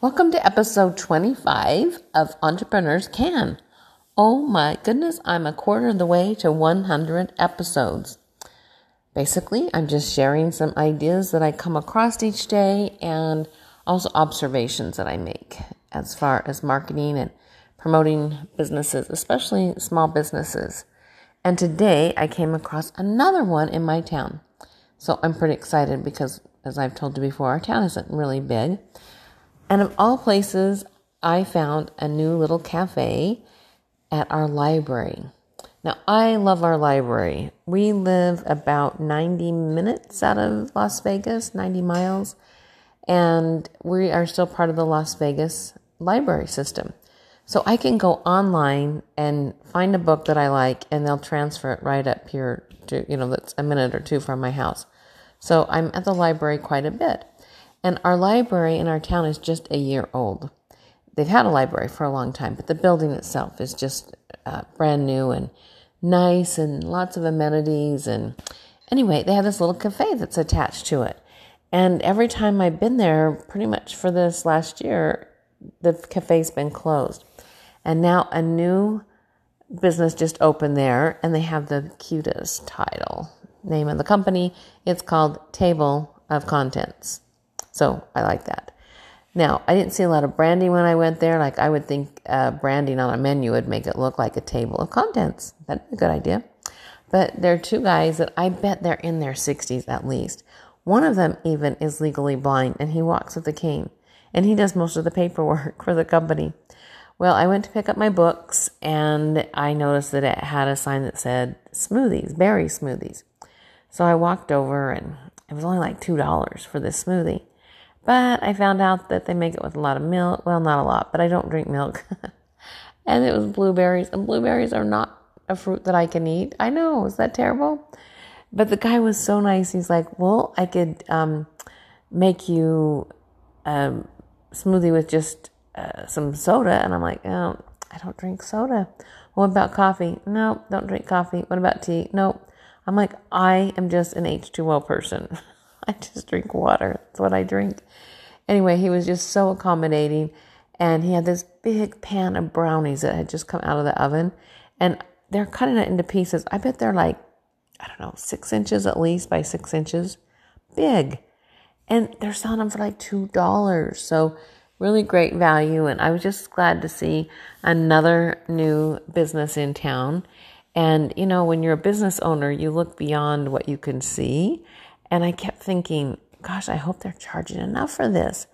Welcome to episode 25 of Entrepreneurs Can. Oh my goodness, I'm a quarter of the way to 100 episodes. Basically, I'm just sharing some ideas that I come across each day and also observations that I make as far as marketing and promoting businesses, especially small businesses. And today I came across another one in my town. So I'm pretty excited because, as I've told you before, our town isn't really big. And of all places, I found a new little cafe at our library. Now, I love our library. We live about 90 minutes out of Las Vegas, 90 miles, and we are still part of the Las Vegas library system. So I can go online and find a book that I like, and they'll transfer it right up here to, you know, that's a minute or two from my house. So I'm at the library quite a bit. And our library in our town is just a year old. They've had a library for a long time, but the building itself is just uh, brand new and nice and lots of amenities. And anyway, they have this little cafe that's attached to it. And every time I've been there, pretty much for this last year, the cafe's been closed. And now a new business just opened there, and they have the cutest title name of the company. It's called Table of Contents. So I like that. Now, I didn't see a lot of branding when I went there. Like I would think uh, branding on a menu would make it look like a table of contents. That'd be a good idea. But there are two guys that I bet they're in their 60s at least. One of them even is legally blind and he walks with a cane and he does most of the paperwork for the company. Well, I went to pick up my books and I noticed that it had a sign that said smoothies, berry smoothies. So I walked over and it was only like $2 for this smoothie. But I found out that they make it with a lot of milk. Well, not a lot, but I don't drink milk. and it was blueberries, and blueberries are not a fruit that I can eat. I know, is that terrible? But the guy was so nice. He's like, Well, I could um, make you a smoothie with just uh, some soda. And I'm like, Oh, I don't drink soda. What about coffee? No, don't drink coffee. What about tea? No. I'm like, I am just an H2O person. I just drink water. That's what I drink. Anyway, he was just so accommodating. And he had this big pan of brownies that had just come out of the oven. And they're cutting it into pieces. I bet they're like, I don't know, six inches at least by six inches. Big. And they're selling them for like $2. So, really great value. And I was just glad to see another new business in town. And, you know, when you're a business owner, you look beyond what you can see. And I kept thinking, gosh, I hope they're charging enough for this.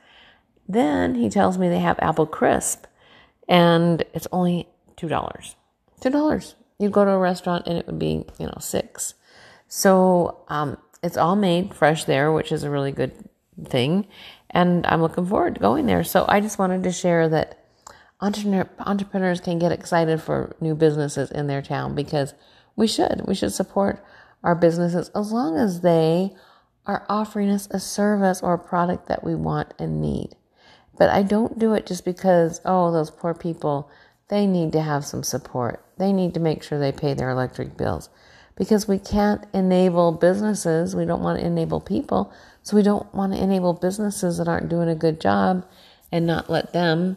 Then he tells me they have apple crisp and it's only $2. $2. You'd go to a restaurant and it would be, you know, six. So um, it's all made fresh there, which is a really good thing. And I'm looking forward to going there. So I just wanted to share that entrepreneur, entrepreneurs can get excited for new businesses in their town because we should. We should support our businesses as long as they are offering us a service or a product that we want and need. But I don't do it just because, oh, those poor people, they need to have some support. They need to make sure they pay their electric bills because we can't enable businesses. We don't want to enable people. So we don't want to enable businesses that aren't doing a good job and not let them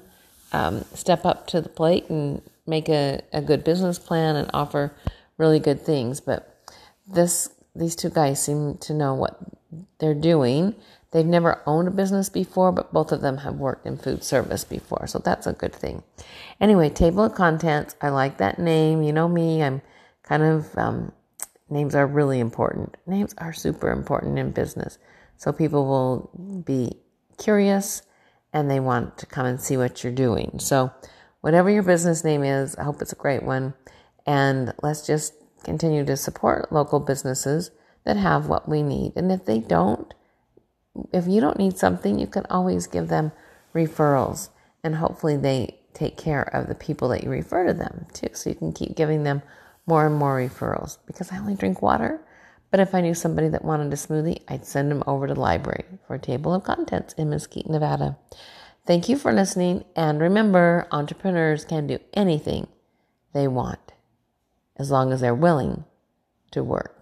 um, step up to the plate and make a, a good business plan and offer really good things. But this these two guys seem to know what they're doing. They've never owned a business before, but both of them have worked in food service before, so that's a good thing. Anyway, table of contents. I like that name. You know me. I'm kind of um, names are really important. Names are super important in business, so people will be curious and they want to come and see what you're doing. So, whatever your business name is, I hope it's a great one. And let's just continue to support local businesses that have what we need. And if they don't, if you don't need something, you can always give them referrals and hopefully they take care of the people that you refer to them too. So you can keep giving them more and more referrals because I only drink water. But if I knew somebody that wanted a smoothie, I'd send them over to the library for a table of contents in Mesquite, Nevada. Thank you for listening. And remember, entrepreneurs can do anything they want as long as they're willing to work.